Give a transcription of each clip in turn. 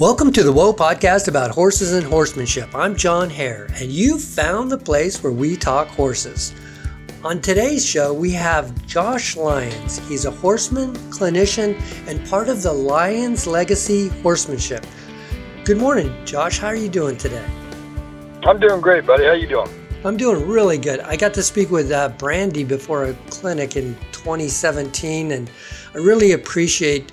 Welcome to the Whoa podcast about horses and horsemanship. I'm John Hare, and you've found the place where we talk horses. On today's show, we have Josh Lyons. He's a horseman, clinician, and part of the Lyons Legacy Horsemanship. Good morning, Josh. How are you doing today? I'm doing great, buddy. How are you doing? I'm doing really good. I got to speak with uh, Brandy before a clinic in 2017, and I really appreciate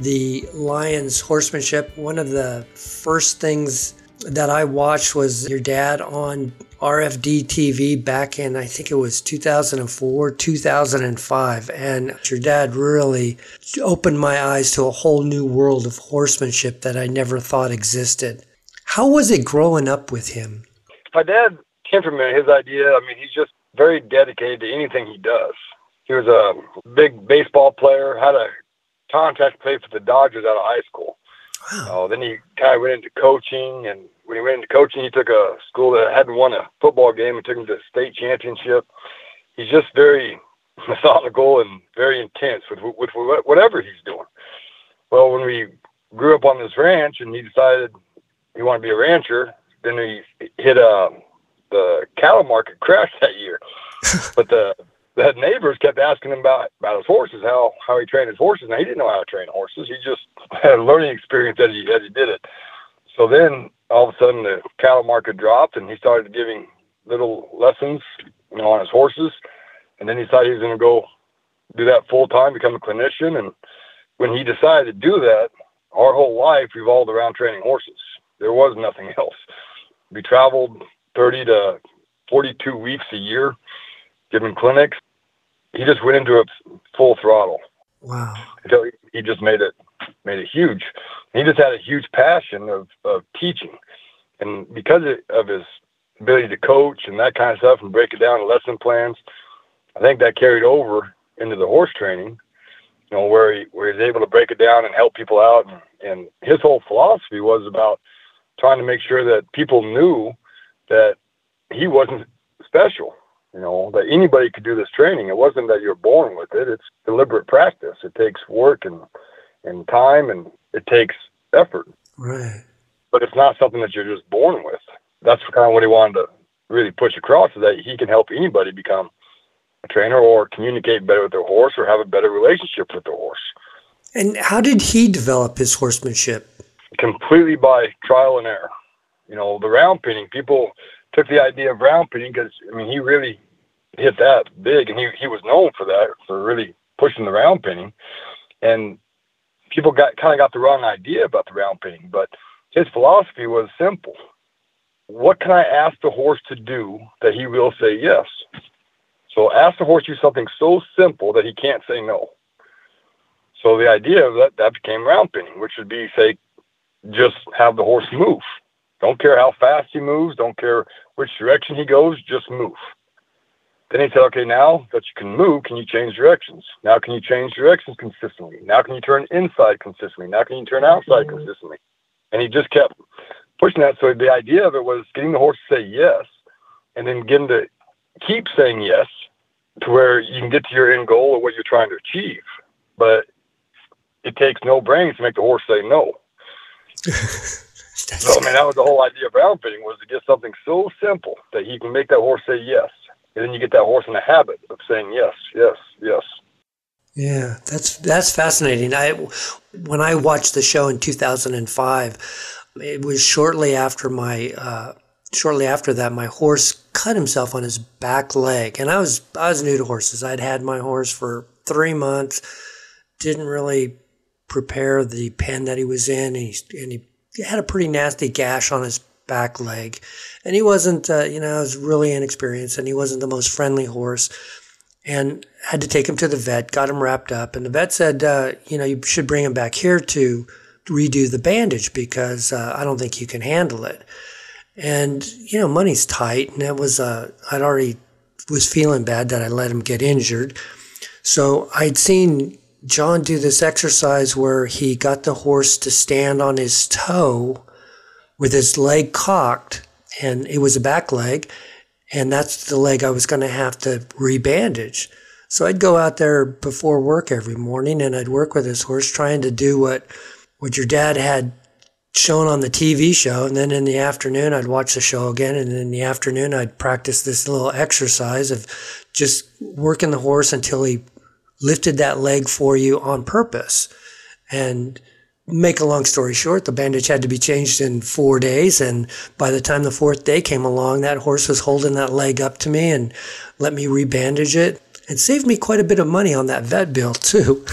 the Lyons horsemanship. One of the first things that I watched was your dad on RFD TV back in, I think it was 2004, 2005. And your dad really opened my eyes to a whole new world of horsemanship that I never thought existed. How was it growing up with him? My dad came from his idea. I mean, he's just very dedicated to anything he does. He was a big baseball player, had a contract to play for the Dodgers out of high school. Wow. Uh, then he kind of went into coaching, and when he went into coaching, he took a school that hadn't won a football game and took him to a state championship. He's just very methodical and very intense with with whatever he's doing. Well, when we grew up on this ranch, and he decided he wanted to be a rancher, then he hit uh, the cattle market crash that year. but the the neighbors kept asking him about about his horses, how how he trained his horses. Now he didn't know how to train horses. He just had a learning experience as he as he did it. So then all of a sudden the cattle market dropped, and he started giving little lessons, you know, on his horses. And then he decided he was going to go do that full time, become a clinician. And when he decided to do that, our whole life revolved around training horses. There was nothing else. We traveled 30 to 42 weeks a year giving clinics he just went into it full throttle. Wow. He just made it made it huge. He just had a huge passion of, of teaching. And because of his ability to coach and that kind of stuff and break it down to lesson plans, I think that carried over into the horse training, you know, where he where he's able to break it down and help people out and, and his whole philosophy was about trying to make sure that people knew that he wasn't special you know that anybody could do this training. It wasn't that you're born with it. It's deliberate practice. It takes work and and time and it takes effort. Right. But it's not something that you're just born with. That's kind of what he wanted to really push across is that he can help anybody become a trainer or communicate better with their horse or have a better relationship with their horse. And how did he develop his horsemanship? Completely by trial and error. You know the round pinning people took the idea of round pinning because I mean he really hit that big, and he he was known for that for really pushing the round pinning, and people got kind of got the wrong idea about the round pinning, but his philosophy was simple. What can I ask the horse to do that he will say yes? So ask the horse do something so simple that he can't say no. So the idea of that that became round pinning, which would be say, just have the horse move. Don't care how fast he moves. Don't care which direction he goes. Just move. Then he said, okay, now that you can move, can you change directions? Now can you change directions consistently? Now can you turn inside consistently? Now can you turn outside mm-hmm. consistently? And he just kept pushing that. So the idea of it was getting the horse to say yes and then getting to keep saying yes to where you can get to your end goal or what you're trying to achieve. But it takes no brains to make the horse say no. so, I mean, that was the whole idea of round pinning was to get something so simple that you can make that horse say yes. And then you get that horse in the habit of saying yes, yes, yes. Yeah, that's that's fascinating. I when I watched the show in 2005, it was shortly after my uh, shortly after that my horse cut himself on his back leg, and I was I was new to horses. I'd had my horse for three months, didn't really prepare the pen that he was in, and he, and he had a pretty nasty gash on his back leg. And he wasn't, uh, you know, I was really inexperienced and he wasn't the most friendly horse. And had to take him to the vet, got him wrapped up. And the vet said, uh, you know, you should bring him back here to redo the bandage because uh, I don't think you can handle it. And, you know, money's tight. And it was, uh, I'd already was feeling bad that I let him get injured. So I'd seen John do this exercise where he got the horse to stand on his toe with his leg cocked, and it was a back leg, and that's the leg I was going to have to rebandage. So I'd go out there before work every morning, and I'd work with his horse, trying to do what what your dad had shown on the TV show. And then in the afternoon, I'd watch the show again. And in the afternoon, I'd practice this little exercise of just working the horse until he lifted that leg for you on purpose. And make a long story short, the bandage had to be changed in four days. And by the time the fourth day came along, that horse was holding that leg up to me and let me rebandage it and saved me quite a bit of money on that vet bill too.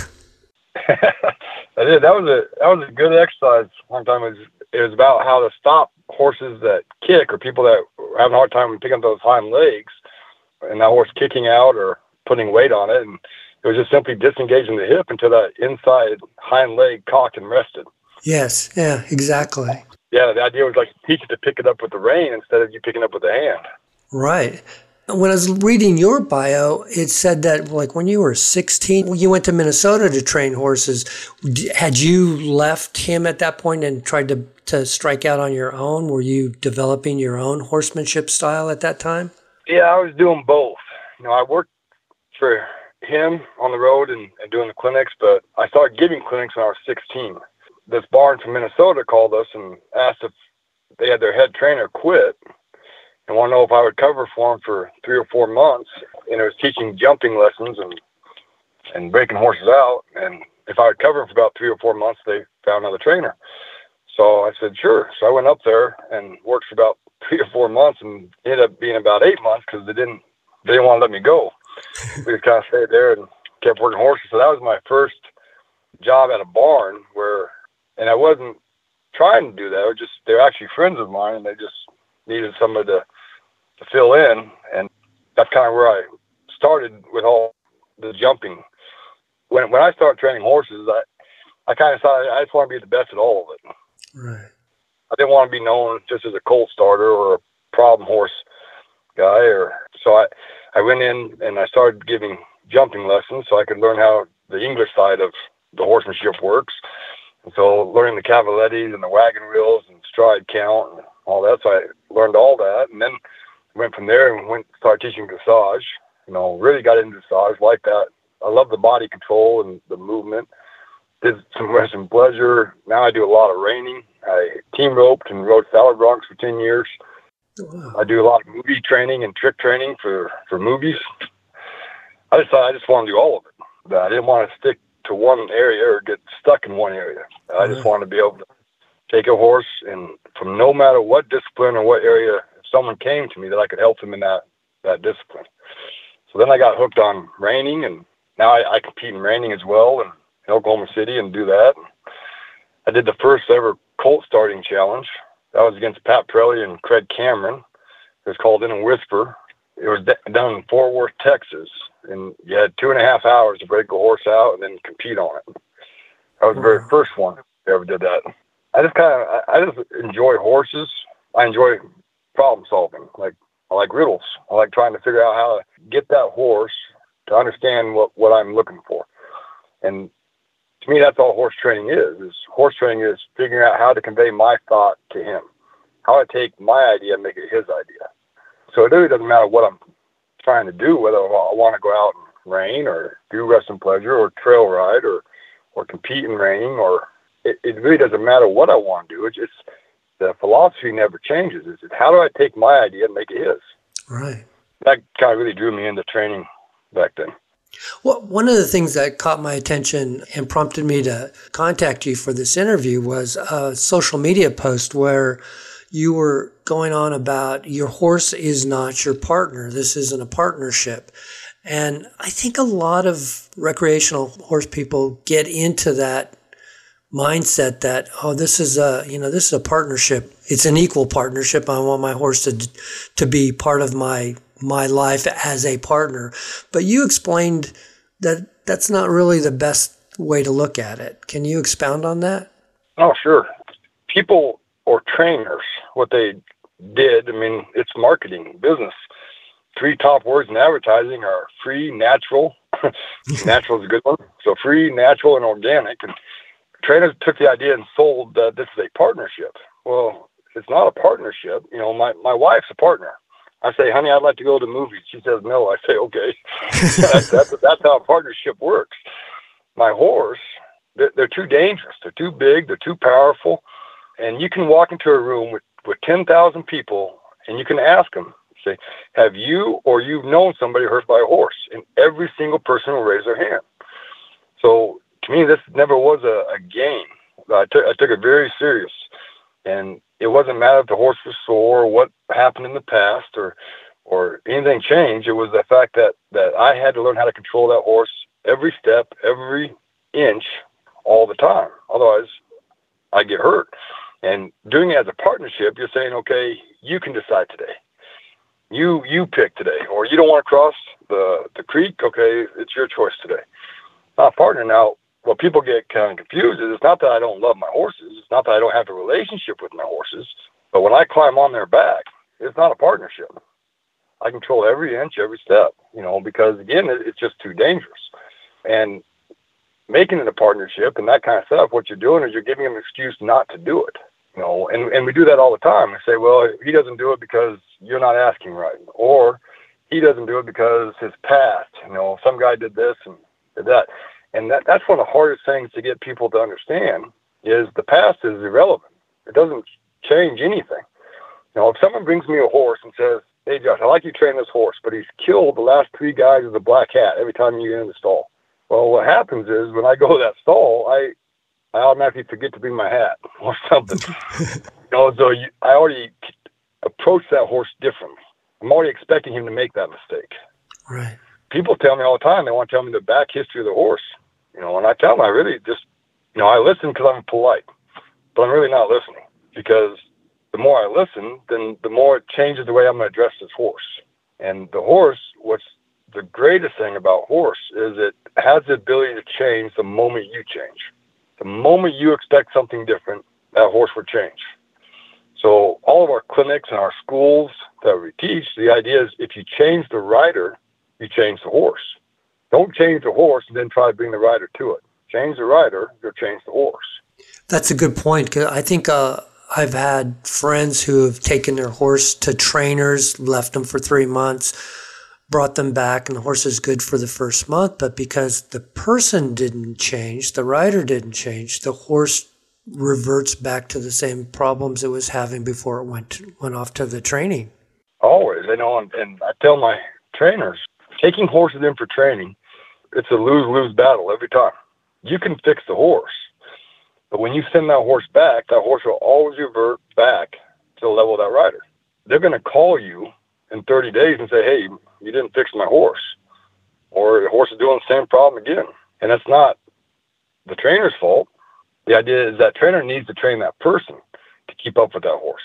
I did. That was a that was a good exercise. One time it was it was about how to stop horses that kick or people that having a hard time picking up those hind legs, and that horse kicking out or putting weight on it, and it was just simply disengaging the hip until that inside hind leg cocked and rested. Yes. Yeah. Exactly. Yeah. The idea was like teach it to pick it up with the rein instead of you picking up with the hand. Right. When I was reading your bio, it said that like when you were 16, you went to Minnesota to train horses. Had you left him at that point and tried to, to strike out on your own? Were you developing your own horsemanship style at that time? Yeah, I was doing both. You know, I worked for him on the road and, and doing the clinics, but I started giving clinics when I was 16. This barn from Minnesota called us and asked if they had their head trainer quit and want to know if I would cover for him for three or four months. And it was teaching jumping lessons and and breaking horses out. And if I would cover him for about three or four months, they found another trainer. So I said, sure. So I went up there and worked for about three or four months and ended up being about eight months because they didn't they didn't want to let me go. We just kind of stayed there and kept working horses. So that was my first job at a barn where, and I wasn't trying to do that. Was just they're actually friends of mine, and they just needed somebody to to fill in, and that's kind of where I started with all the jumping. When when I started training horses, I I kind of thought I just want to be the best at all of it. Right. I didn't want to be known just as a colt starter or a problem horse guy, or so I I went in and I started giving jumping lessons so I could learn how the English side of the horsemanship works. And so learning the cavalettis and the wagon wheels and stride count and all that. So I learned all that and then went from there and went started teaching dressage. You know, really got into dressage, like that. I love the body control and the movement. Did some western pleasure. Now I do a lot of reining. I team roped and rode saddle broncs for ten years. Wow. I do a lot of movie training and trick training for for movies. I just I just want to do all of it. I didn't want to stick to one area or get stuck in one area. I just uh-huh. wanted to be able to take a horse and from no matter what discipline or what area, if someone came to me that I could help them in that that discipline. So then I got hooked on reining, and now I, I compete in reining as well in Oklahoma City and do that. I did the first ever colt starting challenge that was against Pat Parelli and Craig Cameron. It was called In a Whisper. It was done in Fort Worth, Texas, and you had two and a half hours to break a horse out and then compete on it. That was the very first one I ever did that. I just kind of, I just enjoy horses. I enjoy problem solving. Like I like riddles. I like trying to figure out how to get that horse to understand what what I'm looking for. And to me, that's all horse training is. Is horse training is figuring out how to convey my thought to him, how to take my idea and make it his idea. So it really doesn't matter what I'm trying to do, whether I want to go out and rein or do western pleasure or trail ride or or compete in reining or it, it really doesn't matter what I want to do. It's just the philosophy never changes. It's how do I take my idea and make it his? Right. That kind of really drew me into training back then. Well, one of the things that caught my attention and prompted me to contact you for this interview was a social media post where you were going on about your horse is not your partner. This isn't a partnership. And I think a lot of recreational horse people get into that mindset that oh this is a you know this is a partnership it's an equal partnership i want my horse to to be part of my my life as a partner. But you explained that that's not really the best way to look at it. Can you expound on that? Oh, sure. People or trainers, what they did, I mean, it's marketing, business. Three top words in advertising are free, natural. natural is a good one. So free, natural, and organic. And trainers took the idea and sold that this is a partnership. Well, it's not a partnership. You know, my, my wife's a partner. I say, honey, I'd like to go to the movies. She says, no. I say, okay. that's, that's, that's how partnership works. My horse, they're, they're too dangerous. They're too big. They're too powerful. And you can walk into a room with, with 10,000 people and you can ask them, say, have you or you've known somebody hurt by a horse? And every single person will raise their hand. So to me, this never was a, a game. I took, I took it very serious. And it wasn't matter if the horse was sore or what happened in the past or, or anything changed. It was the fact that, that I had to learn how to control that horse every step, every inch, all the time. Otherwise, I get hurt. And doing it as a partnership, you're saying, okay, you can decide today. You you pick today, or you don't want to cross the the creek. Okay, it's your choice today. Not partner. Now, what people get kind of confused is it's not that I don't love my horses. It's not that I don't have a relationship with my horses. But when I climb on their back, it's not a partnership. I control every inch, every step. You know, because again, it, it's just too dangerous. And making it a partnership and that kind of stuff, what you're doing is you're giving them an excuse not to do it. You know, and, and we do that all the time. We say, well, he doesn't do it because you're not asking right, or he doesn't do it because his past. You know, some guy did this and did that, and that that's one of the hardest things to get people to understand is the past is irrelevant. It doesn't change anything. You know, if someone brings me a horse and says, "Hey, Josh, I like you train this horse, but he's killed the last three guys with a black hat every time you get in the stall," Well, what happens is when I go to that stall, I I automatically forget to bring my hat or something. you know, so you, I already approach that horse differently. I'm already expecting him to make that mistake. Right. People tell me all the time they want to tell me the back history of the horse. You know, and I tell them I really just, you know, I listen because I'm polite, but I'm really not listening because the more I listen, then the more it changes the way I'm going to address this horse. And the horse, what's the greatest thing about horse is it has the ability to change the moment you change. The moment you expect something different, that horse will change. So all of our clinics and our schools that we teach, the idea is if you change the rider, you change the horse. Don't change the horse and then try to bring the rider to it. Change the rider, you'll change the horse. That's a good point. Cause I think uh, I've had friends who have taken their horse to trainers, left them for three months brought them back and the horse is good for the first month but because the person didn't change the rider didn't change the horse reverts back to the same problems it was having before it went went off to the training always you know and, and i tell my trainers taking horses in for training it's a lose-lose battle every time you can fix the horse but when you send that horse back that horse will always revert back to the level of that rider they're going to call you in 30 days and say hey you didn't fix my horse. Or the horse is doing the same problem again. And that's not the trainer's fault. The idea is that trainer needs to train that person to keep up with that horse.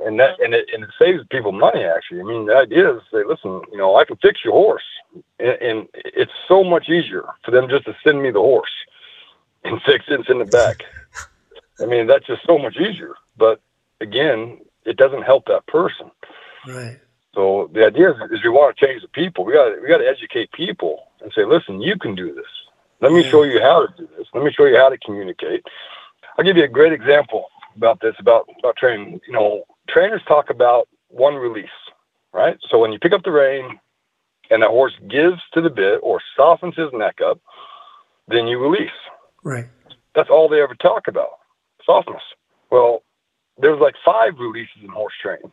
And that and it and it saves people money actually. I mean the idea is say, listen, you know, I can fix your horse. And, and it's so much easier for them just to send me the horse and fix it and send it back. I mean, that's just so much easier. But again, it doesn't help that person. Right. So the idea is, is we want to change the people. We got we got to educate people and say, listen, you can do this. Let me show you how to do this. Let me show you how to communicate. I'll give you a great example about this about about training. You know, trainers talk about one release, right? So when you pick up the rein and the horse gives to the bit or softens his neck up, then you release. Right. That's all they ever talk about, softness. Well, there's like five releases in horse training,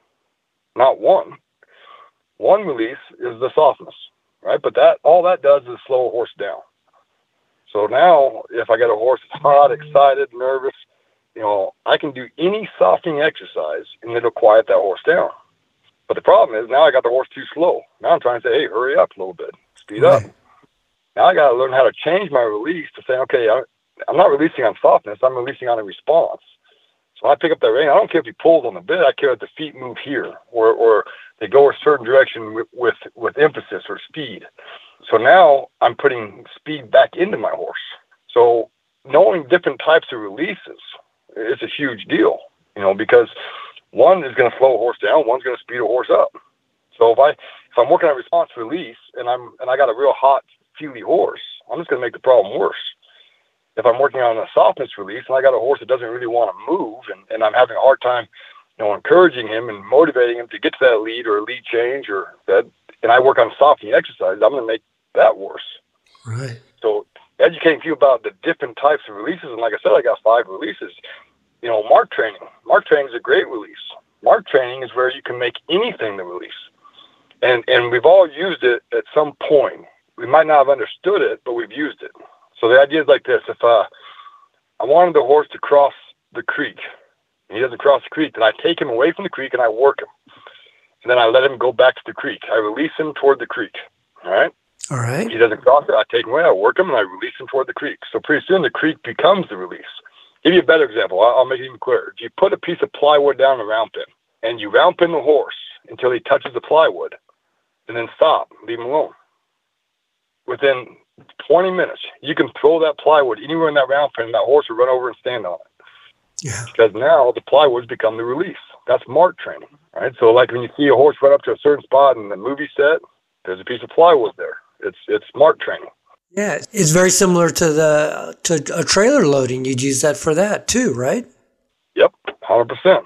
not one. One release is the softness, right? But that all that does is slow a horse down. So now, if I got a horse that's hot, excited, nervous, you know, I can do any softening exercise and it'll quiet that horse down. But the problem is now I got the horse too slow. Now I'm trying to say, hey, hurry up a little bit, speed right. up. Now I got to learn how to change my release to say, okay, I, I'm not releasing on softness, I'm releasing on a response. So I pick up that rein. I don't care if he pulls on the bit. I care if the feet move here, or or they go a certain direction with, with, with emphasis or speed. So now I'm putting speed back into my horse. So knowing different types of releases is a huge deal, you know, because one is going to slow a horse down, one's going to speed a horse up. So if I if I'm working on response release and I'm and I got a real hot feely horse, I'm just going to make the problem worse. If I'm working on a softness release and I got a horse that doesn't really want to move and, and I'm having a hard time you know, encouraging him and motivating him to get to that lead or a lead change or that, and I work on softening exercises, I'm going to make that worse. Right. So educating people about the different types of releases, and like I said, I got five releases. you know, mark training. Mark training is a great release. Mark training is where you can make anything the release. And, and we've all used it at some point. We might not have understood it, but we've used it. So the idea is like this. If uh, I wanted the horse to cross the creek, and he doesn't cross the creek, then I take him away from the creek and I work him. And then I let him go back to the creek. I release him toward the creek. All right. All right. If he doesn't cross it, I take him away, I work him, and I release him toward the creek. So pretty soon the creek becomes the release. Give you a better example. I'll, I'll make it even clearer. If you put a piece of plywood down the round pin and you round pin the horse until he touches the plywood, and then stop, leave him alone. Within 20 minutes, you can throw that plywood anywhere in that round pin, and that horse will run over and stand on it. Yeah. Because now the plywood's become the release. That's mark training, right? So like when you see a horse run up to a certain spot in the movie set, there's a piece of plywood there. It's it's mark training. Yeah, it's very similar to the to a trailer loading. You'd use that for that too, right? Yep, hundred percent.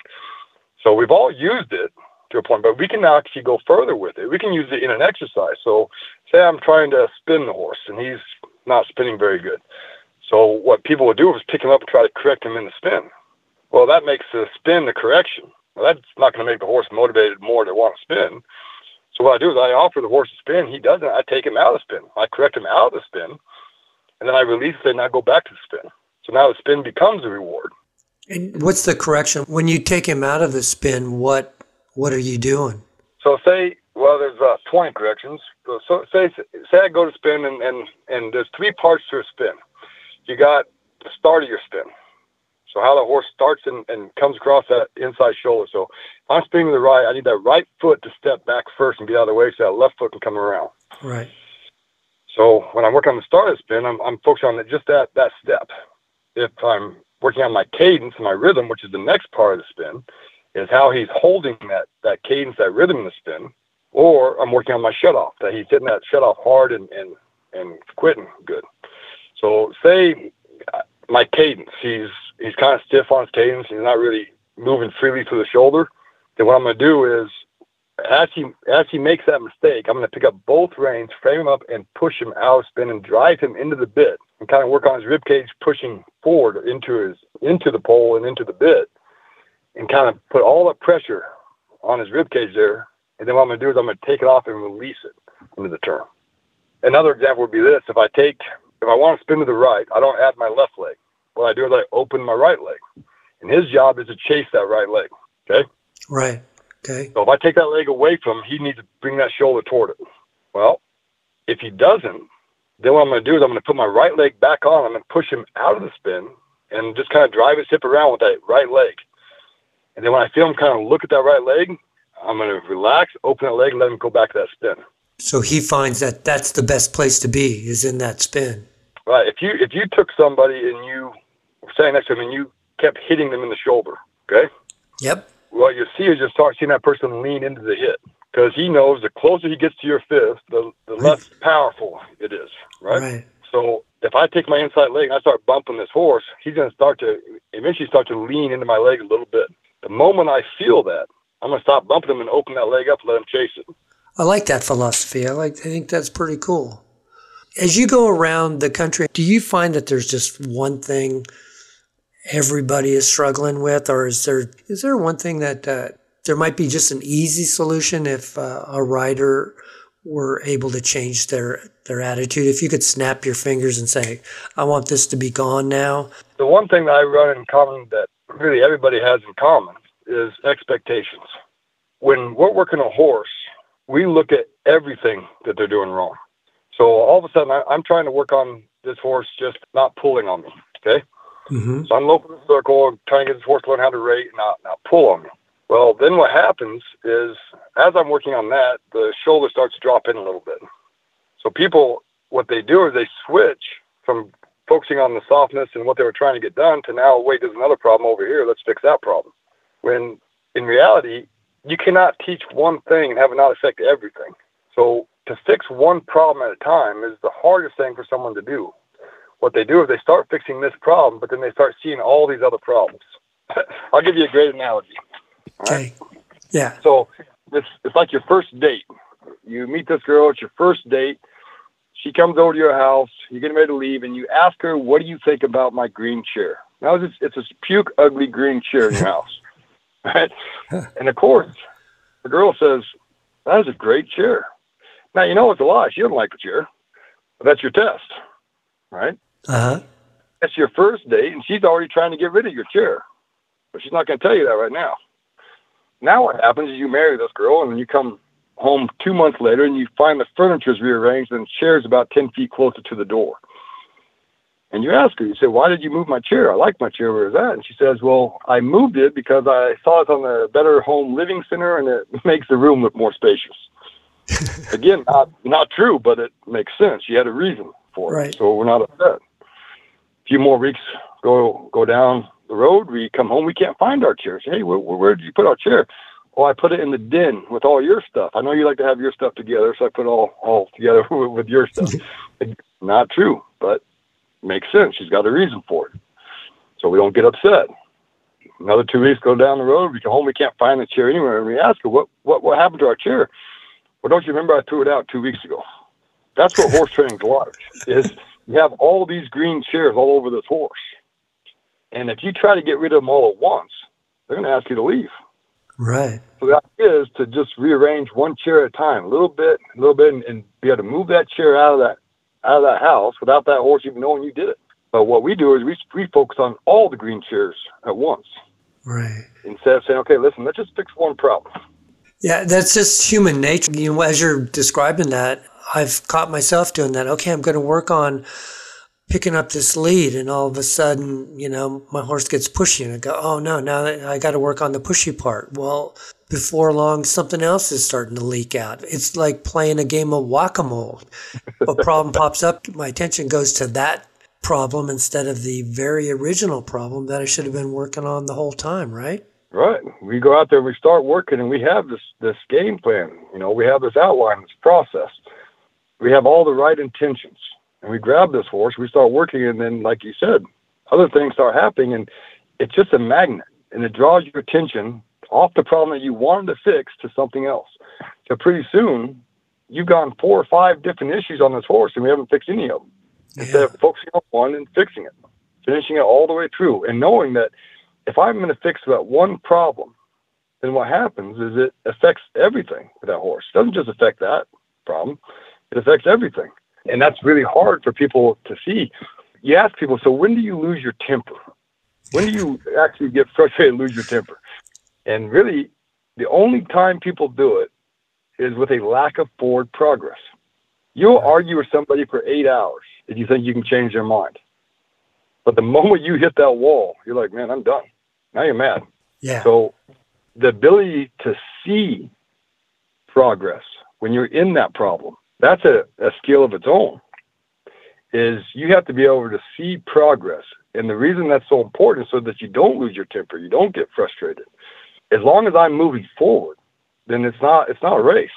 So we've all used it to a point, but we can actually go further with it. We can use it in an exercise. So say I'm trying to spin the horse and he's not spinning very good. So what people would do is pick him up and try to correct him in the spin. Well, that makes the spin the correction. Well, that's not going to make the horse motivated more to want to spin. So what I do is I offer the horse a spin. He doesn't. I take him out of the spin. I correct him out of the spin, and then I release it and I go back to the spin. So now the spin becomes a reward. And what's the correction when you take him out of the spin? What what are you doing? So say well, there's uh, 20 corrections. So, so say say I go to spin and, and and there's three parts to a spin. You got the start of your spin. So how the horse starts and, and comes across that inside shoulder. So if I'm spinning to the right, I need that right foot to step back first and get out of the way so that left foot can come around. Right. So when I'm working on the start of the spin, I'm, I'm focused on just that, that step. If I'm working on my cadence and my rhythm, which is the next part of the spin, is how he's holding that, that cadence, that rhythm in the spin, or I'm working on my shut off, that he's hitting that shut off hard and, and, and quitting good. So say my cadence, he's he's kind of stiff on his cadence. He's not really moving freely through the shoulder. Then what I'm going to do is, as he as he makes that mistake, I'm going to pick up both reins, frame him up, and push him out of spin and drive him into the bit, and kind of work on his rib cage, pushing forward into his into the poll and into the bit, and kind of put all the pressure on his rib cage there. And then what I'm going to do is I'm going to take it off and release it into the turn. Another example would be this: if I take if I want to spin to the right, I don't add my left leg. What I do is I open my right leg. And his job is to chase that right leg. Okay? Right. Okay. So if I take that leg away from him, he needs to bring that shoulder toward it. Well, if he doesn't, then what I'm going to do is I'm going to put my right leg back on. I'm going to push him out of the spin and just kind of drive his hip around with that right leg. And then when I feel him kind of look at that right leg, I'm going to relax, open that leg, and let him go back to that spin. So he finds that that's the best place to be is in that spin. Right. If you if you took somebody and you were standing next to them and you kept hitting them in the shoulder, okay? Yep. What you see is you start seeing that person lean into the hit because he knows the closer he gets to your fist, the, the less powerful it is, right? Right. So if I take my inside leg and I start bumping this horse, he's going to start to eventually start to lean into my leg a little bit. The moment I feel that, I'm going to stop bumping him and open that leg up and let him chase it. I like that philosophy. I like. I think that's pretty cool. As you go around the country, do you find that there's just one thing everybody is struggling with, or is there is there one thing that uh, there might be just an easy solution if uh, a rider were able to change their their attitude? If you could snap your fingers and say, "I want this to be gone now." The one thing that I run in common that really everybody has in common is expectations. When we're working a horse, we look at everything that they're doing wrong. So all of a sudden, I, am trying to work on this horse just not pulling on me. Okay. Mm-hmm. So I'm local in the circle, trying to get this horse to learn how to rate and not, not pull on me. Well, then what happens is as I'm working on that, the shoulder starts to drop in a little bit. So people, what they do is they switch from focusing on the softness and what they were trying to get done to now, wait, there's another problem over here. Let's fix that problem. When in reality, you cannot teach one thing and have it not affect everything. So to fix one problem at a time is the hardest thing for someone to do. What they do is they start fixing this problem, but then they start seeing all these other problems. I'll give you a great analogy. Okay. Yeah. So it's it's like your first date. You meet this girl, it's your first date. She comes over to your house, you're getting ready to leave, and you ask her, What do you think about my green chair? Now it's it's a puke ugly green chair in your house, right? and of course, the girl says, "That is a great chair." Now you know it's a lie. She doesn't like the chair, but that's your test, right? Uh huh. That's your first date, and she's already trying to get rid of your chair, but she's not going to tell you that right now. Now what happens is you marry this girl, and then you come home two months later, and you find the furniture's rearranged, and the chair's about ten feet closer to the door. And you ask her, you say, why did you move my chair? I like my chair where it's at. And she says, well, I moved it because I saw it on the Better Home Living Center and it makes the room look more spacious. Again, not, not true, but it makes sense. She had a reason for it. Right. So we're not upset. A few more weeks go, go down the road. We come home. We can't find our chair. Say, hey, where, where did you put our chair? Oh, I put it in the den with all your stuff. I know you like to have your stuff together, so I put it all all together with your stuff. Not true, but makes sense. She's got a reason for it. So we don't get upset. Another two weeks go down the road. We come home. We can't find the chair anywhere. And we ask her, what, what, what happened to our chair? Well, don't you remember I threw it out two weeks ago? That's what horse training's like. Is you have all these green chairs all over this horse. And if you try to get rid of them all at once, they're going to ask you to leave. Right. So the idea is to just rearrange one chair at a time, a little bit, a little bit, and, and be able to move that chair out of that out of that house without that horse even knowing you did it. But what we do is we, we focus on all the green chairs at once. Right. Instead of saying, okay, listen, let's just fix one problem. Yeah, that's just human nature. You know, as you're describing that, I've caught myself doing that. Okay, I'm going to work on picking up this lead, and all of a sudden, you know, my horse gets pushy, and I go, oh no, now I got to work on the pushy part. Well, before long, something else is starting to leak out. It's like playing a game of whack a mole. a problem pops up, my attention goes to that problem instead of the very original problem that I should have been working on the whole time, right? Right. We go out there, we start working, and we have this this game plan. You know, we have this outline, this process. We have all the right intentions, and we grab this horse, we start working, and then, like you said, other things start happening, and it's just a magnet, and it draws your attention off the problem that you wanted to fix to something else. So pretty soon, you've gone four or five different issues on this horse, and we haven't fixed any of them. Yeah. Instead of focusing on one and fixing it, finishing it all the way through, and knowing that if I'm going to fix that one problem, then what happens is it affects everything with that horse. It doesn't just affect that problem; it affects everything, and that's really hard for people to see. You ask people, so when do you lose your temper? When do you actually get frustrated and lose your temper? And really, the only time people do it is with a lack of forward progress. You'll argue with somebody for eight hours if you think you can change their mind. But the moment you hit that wall, you're like, man, I'm done. Now you're mad. Yeah. So the ability to see progress when you're in that problem, that's a, a skill of its own. Is you have to be able to see progress. And the reason that's so important is so that you don't lose your temper, you don't get frustrated as long as I'm moving forward, then it's not it's not a race.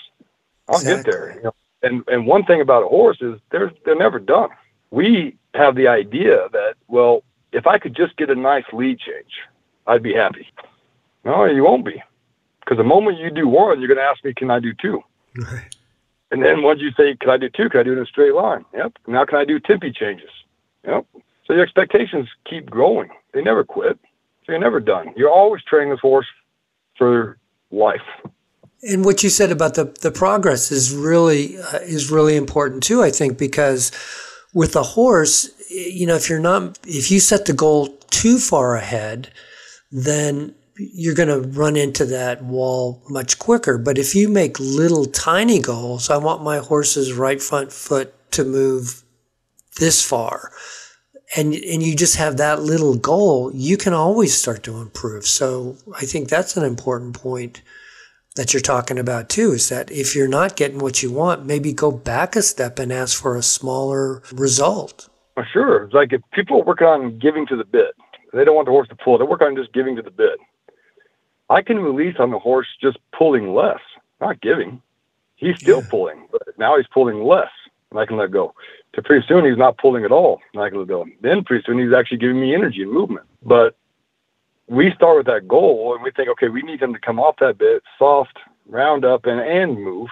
I'll exactly. get there. You know? And and one thing about a horse is they're they're never done. We have the idea that well, if I could just get a nice lead change, I'd be happy. No, you won't be, because the moment you do one, you're going to ask me, can I do two? Right. And then once you say, can I do two? Can I do it in a straight line? Yep. Now can I do tempi changes? Yep. So your expectations keep growing. They never quit. So you're never done. You're always training this horse for life. And what you said about the, the progress is really uh, is really important too. I think because with a horse, you know, if you're not if you set the goal too far ahead, then you're going to run into that wall much quicker. But if you make little tiny goals, I want my horse's right front foot to move this far and and you just have that little goal, you can always start to improve. So I think that's an important point that you're talking about too is that if you're not getting what you want, maybe go back a step and ask for a smaller result. Well, sure. It's like if people work on giving to the bit, they don't want the horse to pull, they work on just giving to the bit. I can release on the horse just pulling less, not giving. He's still yeah. pulling, but now he's pulling less, and I can let go to pretty soon he's not pulling at all, like Liddell. Then pretty soon he's actually giving me energy and movement. But we start with that goal and we think, okay, we need him to come off that bit, soft, round up, and and move.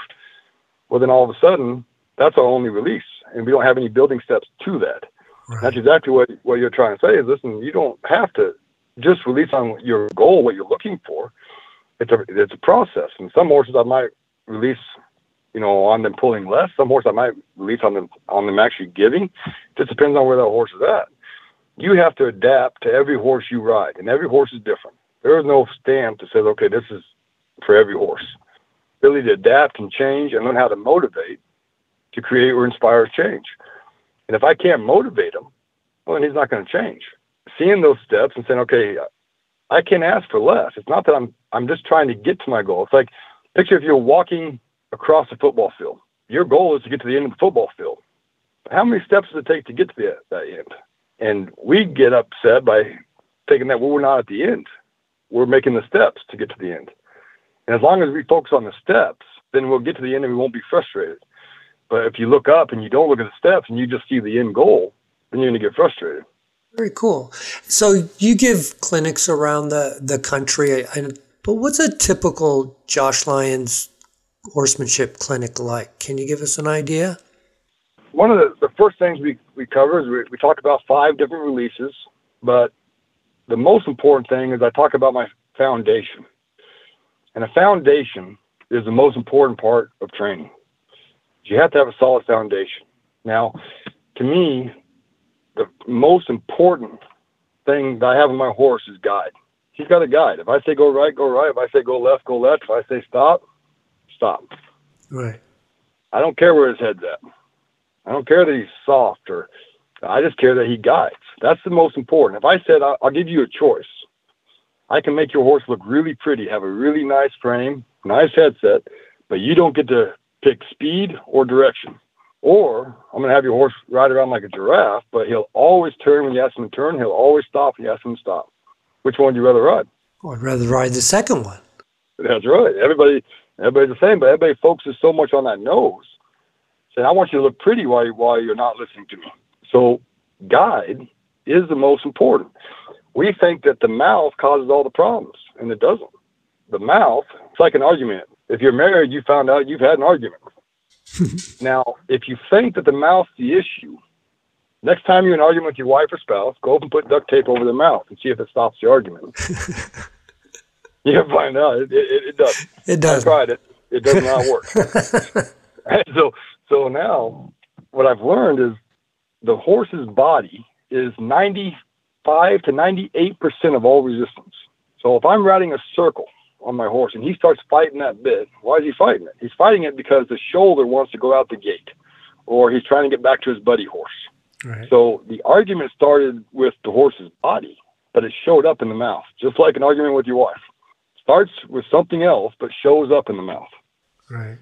Well, then all of a sudden, that's our only release, and we don't have any building steps to that. Right. That's exactly what what you're trying to say. Is listen, you don't have to just release on your goal, what you're looking for. It's a it's a process. And some horses I might release, you know, on them pulling less. Some horses I might release on them on them actually giving. It just depends on where that horse is at. You have to adapt to every horse you ride, and every horse is different. There is no stamp that says, okay, this is for every horse. Really to adapt and change and learn how to motivate to create or inspire change. And if I can't motivate him, well, then he's not going to change. Seeing those steps and saying, okay, I can't ask for less. It's not that I'm I'm just trying to get to my goal. It's like picture if you're walking across the football field. Your goal is to get to the end of the football field. But how many steps does it take to get to the, that end? And we get upset by thinking that well, we're not at the end. We're making the steps to get to the end. And as long as we focus on the steps, then we'll get to the end and we won't be frustrated. But if you look up and you don't look at the steps and you just see the end goal, then you're going to get frustrated. Very cool. So you give clinics around the, the country, but what's a typical Josh Lyons horsemanship clinic like? Can you give us an idea? One of the, the first things we, we cover is we, we talk about five different releases, but the most important thing is I talk about my foundation. And a foundation is the most important part of training. You have to have a solid foundation. Now, to me, the most important thing that I have in my horse is guide. He's got a guide. If I say go right, go right. If I say go left, go left. If I say stop, stop. Right. I don't care where his head's at. I don't care that he's soft or I just care that he guides. That's the most important. If I said I'll, I'll give you a choice, I can make your horse look really pretty, have a really nice frame, nice headset, but you don't get to pick speed or direction. Or I'm going to have your horse ride around like a giraffe, but he'll always turn when you ask him to turn. He'll always stop when you ask him to stop. Which one would you rather ride? Well, I'd rather ride the second one. That's right. Everybody, everybody's the same, but everybody focuses so much on that nose. Saying, I want you to look pretty while, you, while you're not listening to me. So, guide is the most important. We think that the mouth causes all the problems, and it doesn't. The mouth, it's like an argument. If you're married, you found out you've had an argument. now, if you think that the mouth's the issue, next time you're in an argument with your wife or spouse, go up and put duct tape over the mouth and see if it stops the argument. You'll find out it, it, it does. It does. I tried it. It does not work. so, so now what I've learned is the horse's body is 95 to 98 percent of all resistance. So if I'm riding a circle on my horse and he starts fighting that bit. Why is he fighting it? He's fighting it because the shoulder wants to go out the gate or he's trying to get back to his buddy horse. Right. So the argument started with the horse's body, but it showed up in the mouth, just like an argument with your wife. Starts with something else, but shows up in the mouth. Right.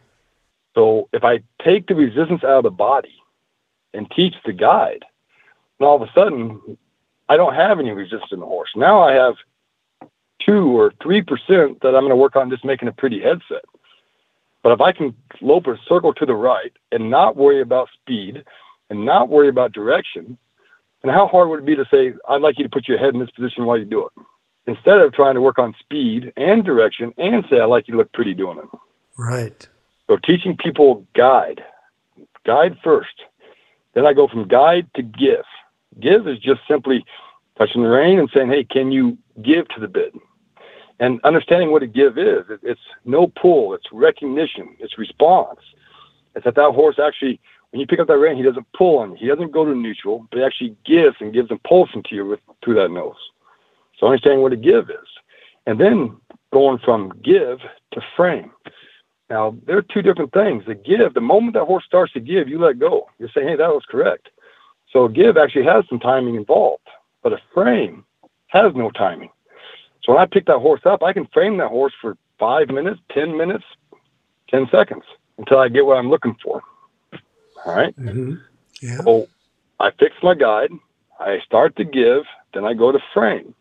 So if I take the resistance out of the body and teach the guide, and all of a sudden I don't have any resistance in the horse. Now I have two or three percent that I'm going to work on just making a pretty headset. But if I can lope a circle to the right and not worry about speed and not worry about direction, and how hard would it be to say, I'd like you to put your head in this position while you do it? Instead of trying to work on speed and direction and say, I'd like you look pretty doing it. Right. So teaching people guide, guide first. Then I go from guide to give. Give is just simply touching the rein and saying, hey, can you give to the bit? and understanding what a give is. It's no pull, it's recognition, it's response. It's that that horse actually, when you pick up that rein, he doesn't pull on you. He doesn't go to neutral, but he actually gives and gives impulsion to you with, through that nose. So understanding what a give is. And then going from give to frame. Now, there are two different things. The give, the moment that horse starts to give, you let go. You're saying, hey, that was correct. So give actually has some timing involved, but a frame has no timing. So when I pick that horse up, I can frame that horse for five minutes, 10 minutes, 10 seconds until I get what I'm looking for. All right? mm-hmm. Yeah. So I fix my guide, I start to give, then I go to frame.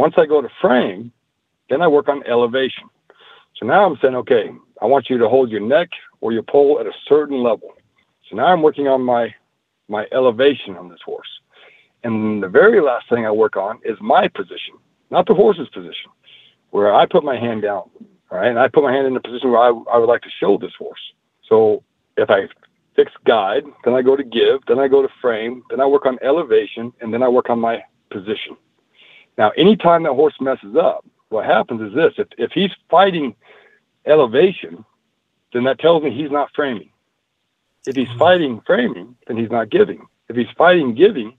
Once I go to frame, then I work on elevation. So now I'm saying, okay, I want you to hold your neck or your poll at a certain level. So now I'm working on my my elevation on this horse. And the very last thing I work on is my position not the horse's position, where I put my hand down, right? And I put my hand in a position where I, I would like to show this horse. So if I fix guide, then I go to give, then I go to frame, then I work on elevation, and then I work on my position. Now, anytime that horse messes up, what happens is this: if if he's fighting elevation, then that tells me he's not framing. If he's mm-hmm. fighting framing, then he's not giving. If he's fighting giving,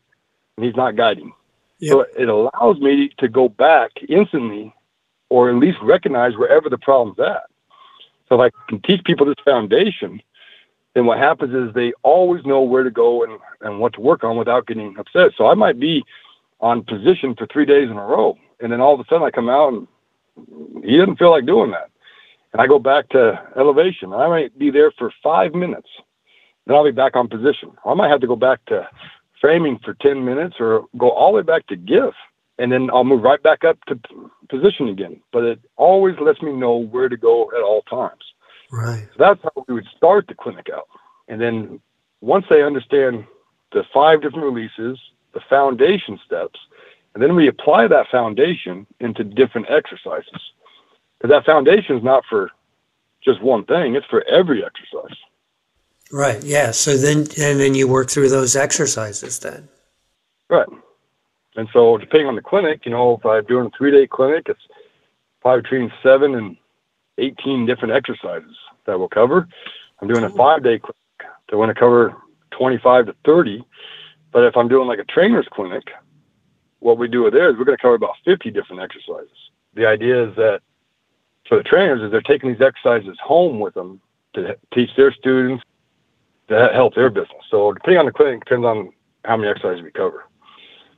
then he's not guiding. Yep. So it allows me to go back instantly or at least recognize wherever the problem's at. So if I can teach people this foundation, then what happens is they always know where to go and, and what to work on without getting upset. So I might be on position for three days in a row. And then all of a sudden I come out and he doesn't feel like doing that. And I go back to elevation. I might be there for five minutes. Then I'll be back on position. I might have to go back to framing for 10 minutes or go all the way back to give and then I'll move right back up to position again. But it always lets me know where to go at all times. Right. So that's how we would start the clinic out. And then once they understand the five different releases, the foundation steps, and then we apply that foundation into different exercises. Because that foundation is not for just one thing, it's for every exercise. Right. Yeah. So then, and then you work through those exercises then. Right. And so, depending on the clinic, you know, if I'm doing a three day clinic, it's probably between seven and 18 different exercises that we'll cover. I'm doing a mm-hmm. five day clinic that want to cover 25 to 30. But if I'm doing like a trainer's clinic, what we do with there is we're going to cover about 50 different exercises. The idea is that for the trainers is they're taking these exercises home with them to teach their students to help their business. So depending on the clinic, depends on how many exercises we cover.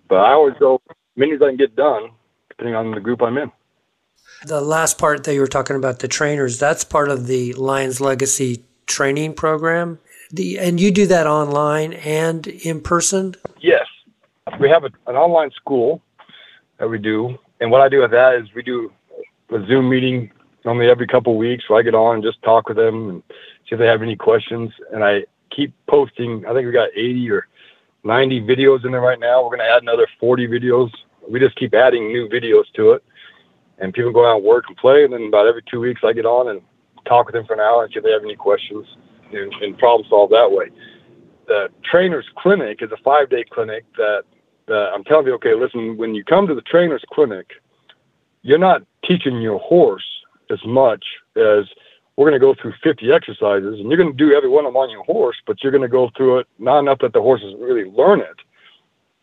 But I always go many as I can get done, depending on the group I'm in. The last part that you were talking about, the trainers, that's part of the Lyons Legacy training program. The, and you do that online and in person? Yes. We have a, an online school that we do. And what I do with that is we do a Zoom meeting normally every couple of weeks where I get on and just talk with them and see if they have any questions. And I keep posting, I think we got 80 or 90 videos in there right now. We're going to add another 40 videos. We just keep adding new videos to it. And people go out and work and play. And then about every two weeks, I get on and talk with them for an hour and see if they have any questions and, and problem solve that way. The trainer's clinic is a five day clinic that, that I'm telling you, okay, listen, when you come to the trainer's clinic, you're not teaching your horse as much as we're going to go through 50 exercises and you're going to do every one of them on your horse, but you're going to go through it not enough that the horses really learn it,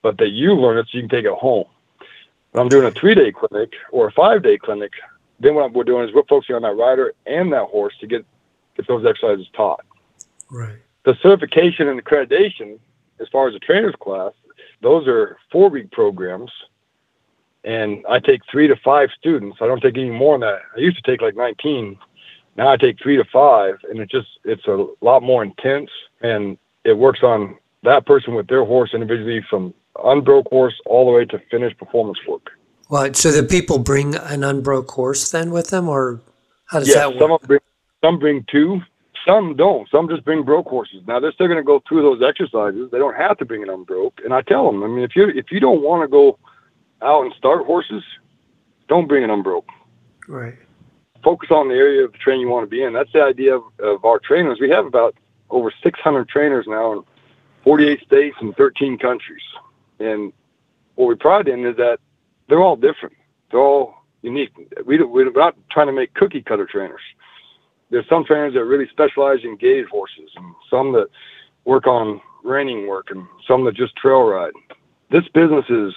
but that you learn it so you can take it home. When I'm doing a three day clinic or a five day clinic, then what we're doing is we're focusing on that rider and that horse to get, get those exercises taught. Right. The certification and accreditation, as far as the trainer's class, those are four week programs. And I take three to five students. I don't take any more than that. I used to take like 19 now I take three to five, and it just it's a lot more intense, and it works on that person with their horse individually from unbroke horse all the way to finished performance work. Well, so the people bring an unbroke horse then with them, or how does yes, that work? Some bring, some bring two, some don't. Some just bring broke horses. Now they're still going to go through those exercises. They don't have to bring an unbroke. And I tell them, I mean, if you if you don't want to go out and start horses, don't bring an unbroke. Right focus on the area of the training you want to be in. That's the idea of, of our trainers. We have about over 600 trainers now in 48 states and 13 countries. And what we pride in is that they're all different. They're all unique. We, we're not trying to make cookie cutter trainers. There's some trainers that really specialize in gait horses, and some that work on reining work, and some that just trail ride. This business is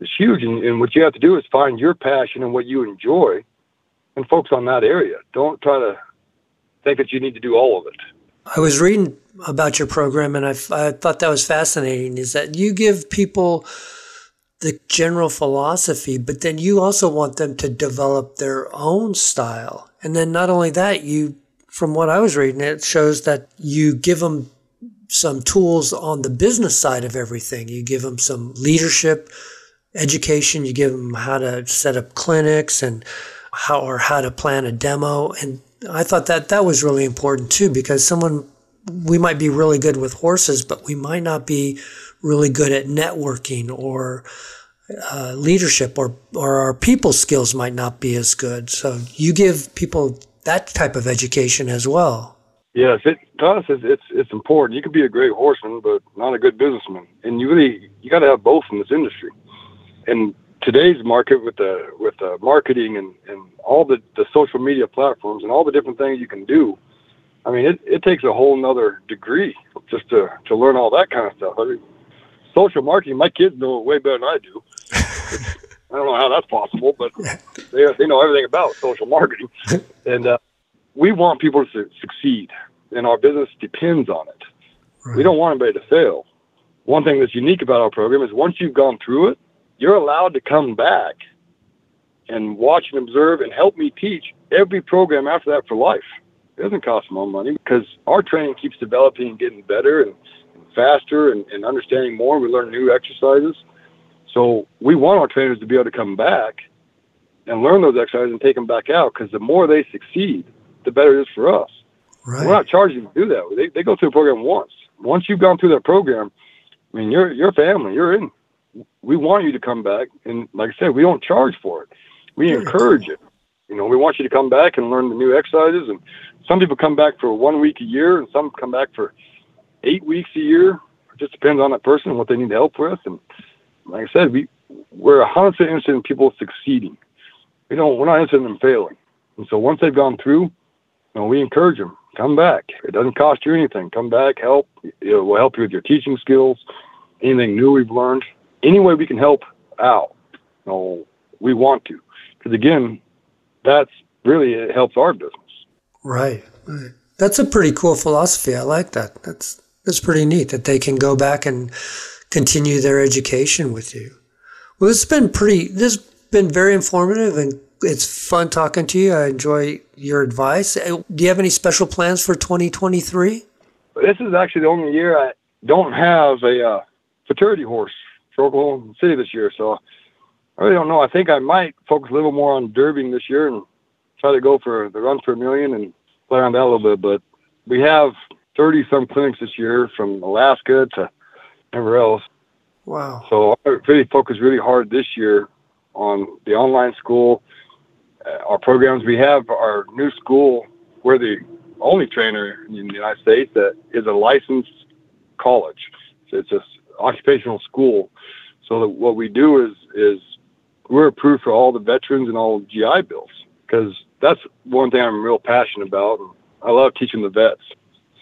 is huge, and, and what you have to do is find your passion and what you enjoy, and focus on that area. Don't try to think that you need to do all of it. I was reading about your program and I, I thought that was fascinating is that you give people the general philosophy, but then you also want them to develop their own style. And then not only that, you, from what I was reading, it shows that you give them some tools on the business side of everything. You give them some leadership education. You give them how to set up clinics and how or how to plan a demo. And I thought that that was really important too, because someone we might be really good with horses, but we might not be really good at networking or uh, leadership, or or our people skills might not be as good. So you give people that type of education as well. Yes, it to us it's, it's it's important. You could be a great horseman, but not a good businessman, and you really you got to have both in this industry. And today's market with the with the marketing and, and all the, the social media platforms and all the different things you can do, I mean it, it takes a whole nother degree just to, to learn all that kind of stuff. I mean social marketing, my kids know it way better than I do. I don't know how that's possible, but they they know everything about social marketing, and uh, we want people to succeed, and our business depends on it. Right. We don't want anybody to fail. One thing that's unique about our program is once you've gone through it, you're allowed to come back and watch and observe and help me teach every program after that for life. It doesn't cost more money because our training keeps developing and getting better and, and faster and, and understanding more. We learn new exercises. So we want our trainers to be able to come back and learn those exercises and take them back out because the more they succeed, the better it is for us. Right. We're not charging to do that. They, they go through the program once. Once you've gone through that program, I mean, you're, you're family. You're in. We want you to come back. And like I said, we don't charge for it. We Very encourage cool. it. You know, we want you to come back and learn the new exercises. And some people come back for one week a year, and some come back for eight weeks a year. It just depends on that person and what they need help with. And like I said, we we're 100% interested in people succeeding. We don't. We're not interested in them failing. And so once they've gone through, you know, we encourage them, come back. It doesn't cost you anything. Come back, help. It will help you with your teaching skills, anything new we've learned. Any way we can help out, you know, we want to. Because again, that's really, it helps our business. Right. right. That's a pretty cool philosophy. I like that. That's, that's pretty neat that they can go back and continue their education with you. Well, this has been pretty, this has been very informative and it's fun talking to you. I enjoy your advice. Uh, do you have any special plans for 2023? This is actually the only year I don't have a uh, futurity horse for Oklahoma City this year. So I really don't know. I think I might focus a little more on derbying this year and try to go for the runs for a million and play around that a little bit. But we have 30 some clinics this year from Alaska to everywhere else. Wow. So I really focused really hard this year on the online school uh, our programs. We have our new school. We're the only trainer in the United States that is a licensed college. So it's an occupational school. So that what we do is is we're approved for all the veterans and all GI bills because that's one thing I'm real passionate about. I love teaching the vets.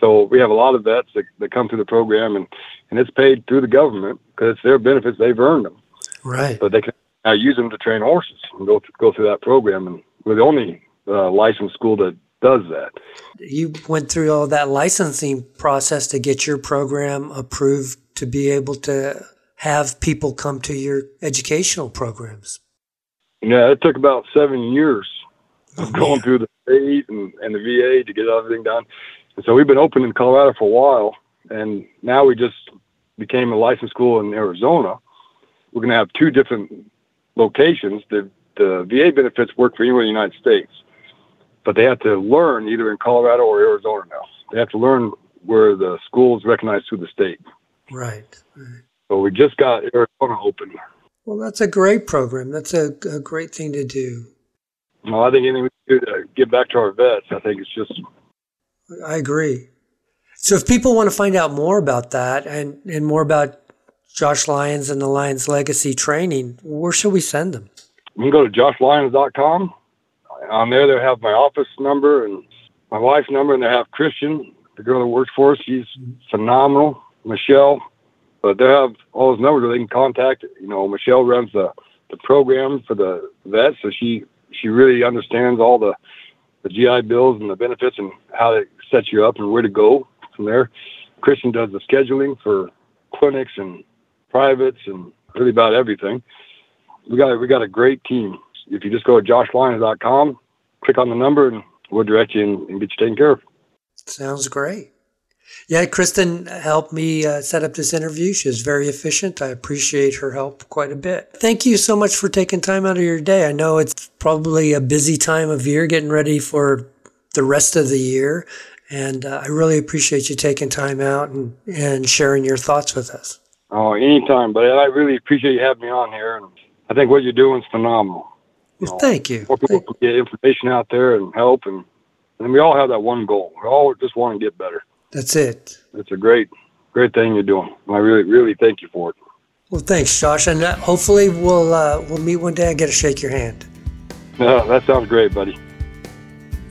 So we have a lot of vets that, that come through the program and, and it's paid through the government because it's their benefits. They've earned them. Right. But they can I use them to train horses and go th- go through that program. And we're the only uh, licensed school that does that. You went through all that licensing process to get your program approved to be able to have people come to your educational programs. Yeah, it took about seven years of oh, going through the state and, and the VA to get everything done. And so we've been open in Colorado for a while, and now we just became a licensed school in Arizona. We're going to have two different locations, the, the VA benefits work for anywhere in the United States, but they have to learn either in Colorado or Arizona now. They have to learn where the school is recognized through the state. Right. right. So we just got Arizona open. Well, that's a great program. That's a, a great thing to do. Well, I think anything we can do to give back to our vets, I think it's just. I agree. So if people want to find out more about that and, and more about Josh Lyons and the Lyons Legacy Training, where should we send them? You can go to joshlyons.com. On there, they have my office number and my wife's number, and they have Christian, the girl that works for us. She's phenomenal. Michelle, but they have all those numbers where they can contact. You know, Michelle runs the the program for the vets, so she she really understands all the the GI bills and the benefits and how to set you up and where to go from there. Christian does the scheduling for clinics and privates, and really about everything. We got we got a great team. If you just go to joshlyons.com, click on the number, and we'll direct you and, and get you taken care of. Sounds great. Yeah, Kristen helped me uh, set up this interview. She was very efficient. I appreciate her help quite a bit. Thank you so much for taking time out of your day. I know it's probably a busy time of year getting ready for the rest of the year. And uh, I really appreciate you taking time out and, and sharing your thoughts with us. Oh, anytime. But I really appreciate you having me on here. And I think what you're doing is phenomenal. Well, thank you. More people thank get information out there and help. And And we all have that one goal. We all just want to get better. That's it. It's a great, great thing you're doing. I really, really thank you for it. Well, thanks, Josh, and uh, hopefully we'll uh, we'll meet one day and get to shake your hand. Yeah, that sounds great, buddy.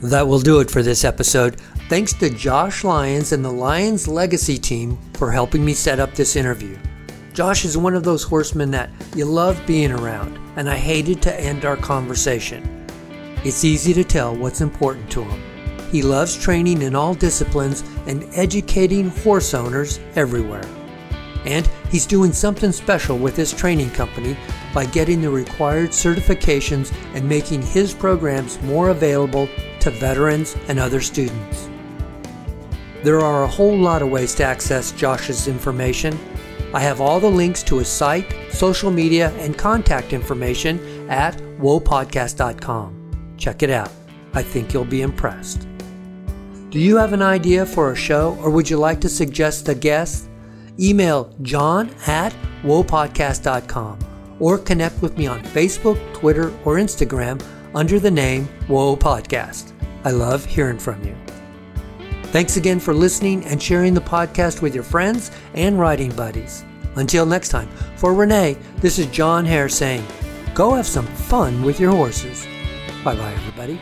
That will do it for this episode. Thanks to Josh Lyons and the Lyons Legacy team for helping me set up this interview. Josh is one of those horsemen that you love being around, and I hated to end our conversation. It's easy to tell what's important to him. He loves training in all disciplines and educating horse owners everywhere. And he's doing something special with his training company by getting the required certifications and making his programs more available to veterans and other students. There are a whole lot of ways to access Josh's information. I have all the links to his site, social media, and contact information at whoapodcast.com. Check it out. I think you'll be impressed. Do you have an idea for a show or would you like to suggest a guest? Email john at whoapodcast.com or connect with me on Facebook, Twitter, or Instagram under the name Whoa Podcast. I love hearing from you. Thanks again for listening and sharing the podcast with your friends and riding buddies. Until next time, for Renee, this is John Hare saying, go have some fun with your horses. Bye bye, everybody.